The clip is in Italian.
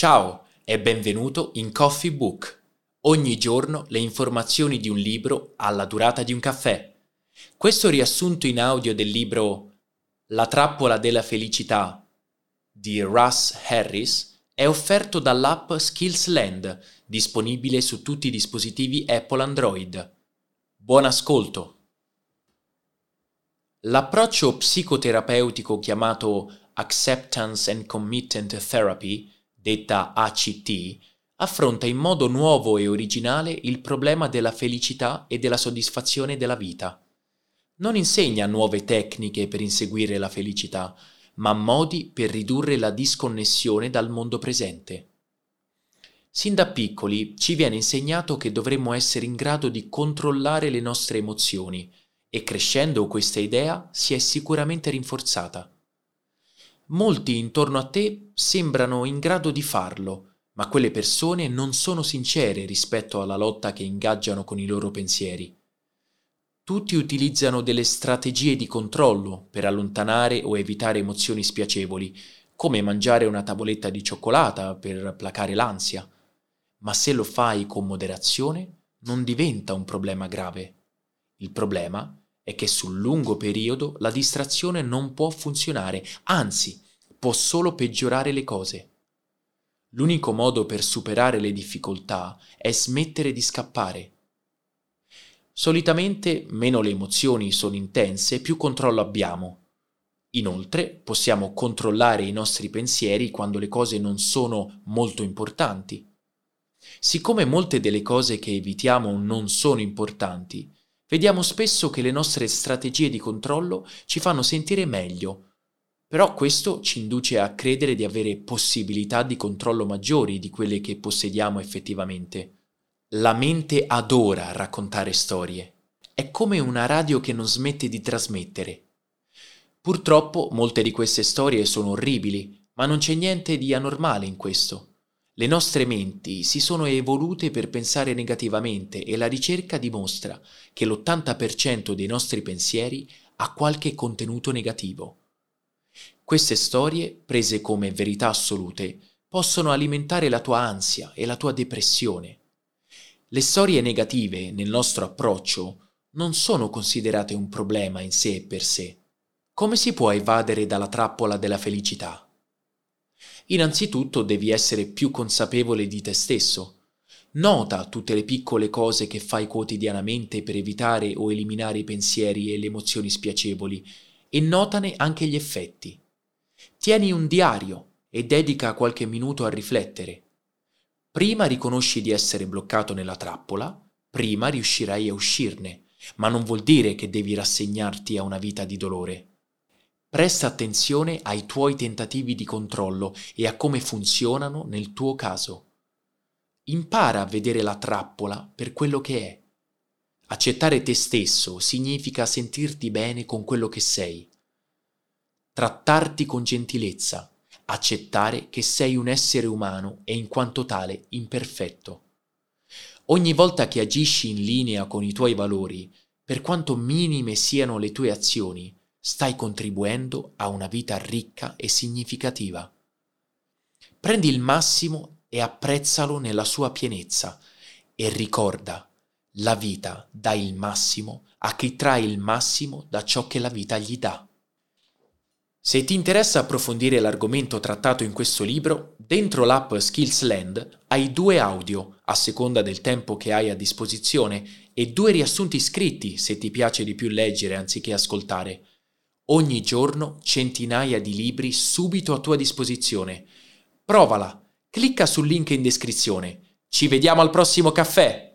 Ciao e benvenuto in Coffee Book. Ogni giorno le informazioni di un libro alla durata di un caffè. Questo riassunto in audio del libro La trappola della felicità di Russ Harris è offerto dall'app Skillsland, disponibile su tutti i dispositivi Apple Android. Buon ascolto! L'approccio psicoterapeutico chiamato Acceptance and Commitment Therapy, detta ACT, affronta in modo nuovo e originale il problema della felicità e della soddisfazione della vita. Non insegna nuove tecniche per inseguire la felicità, ma modi per ridurre la disconnessione dal mondo presente. Sin da piccoli ci viene insegnato che dovremmo essere in grado di controllare le nostre emozioni, e crescendo questa idea si è sicuramente rinforzata. Molti intorno a te sembrano in grado di farlo, ma quelle persone non sono sincere rispetto alla lotta che ingaggiano con i loro pensieri. Tutti utilizzano delle strategie di controllo per allontanare o evitare emozioni spiacevoli, come mangiare una tavoletta di cioccolata per placare l'ansia. Ma se lo fai con moderazione, non diventa un problema grave. Il problema è che sul lungo periodo la distrazione non può funzionare, anzi può solo peggiorare le cose. L'unico modo per superare le difficoltà è smettere di scappare. Solitamente meno le emozioni sono intense, più controllo abbiamo. Inoltre possiamo controllare i nostri pensieri quando le cose non sono molto importanti. Siccome molte delle cose che evitiamo non sono importanti, Vediamo spesso che le nostre strategie di controllo ci fanno sentire meglio, però questo ci induce a credere di avere possibilità di controllo maggiori di quelle che possediamo effettivamente. La mente adora raccontare storie. È come una radio che non smette di trasmettere. Purtroppo molte di queste storie sono orribili, ma non c'è niente di anormale in questo. Le nostre menti si sono evolute per pensare negativamente e la ricerca dimostra che l'80% dei nostri pensieri ha qualche contenuto negativo. Queste storie, prese come verità assolute, possono alimentare la tua ansia e la tua depressione. Le storie negative nel nostro approccio non sono considerate un problema in sé e per sé. Come si può evadere dalla trappola della felicità? Innanzitutto devi essere più consapevole di te stesso. Nota tutte le piccole cose che fai quotidianamente per evitare o eliminare i pensieri e le emozioni spiacevoli e notane anche gli effetti. Tieni un diario e dedica qualche minuto a riflettere. Prima riconosci di essere bloccato nella trappola, prima riuscirai a uscirne, ma non vuol dire che devi rassegnarti a una vita di dolore. Presta attenzione ai tuoi tentativi di controllo e a come funzionano nel tuo caso. Impara a vedere la trappola per quello che è. Accettare te stesso significa sentirti bene con quello che sei. Trattarti con gentilezza, accettare che sei un essere umano e in quanto tale imperfetto. Ogni volta che agisci in linea con i tuoi valori, per quanto minime siano le tue azioni, stai contribuendo a una vita ricca e significativa. Prendi il massimo e apprezzalo nella sua pienezza e ricorda, la vita dà il massimo a chi trae il massimo da ciò che la vita gli dà. Se ti interessa approfondire l'argomento trattato in questo libro, dentro l'app Skillsland hai due audio, a seconda del tempo che hai a disposizione, e due riassunti scritti se ti piace di più leggere anziché ascoltare. Ogni giorno centinaia di libri subito a tua disposizione. Provala, clicca sul link in descrizione. Ci vediamo al prossimo caffè!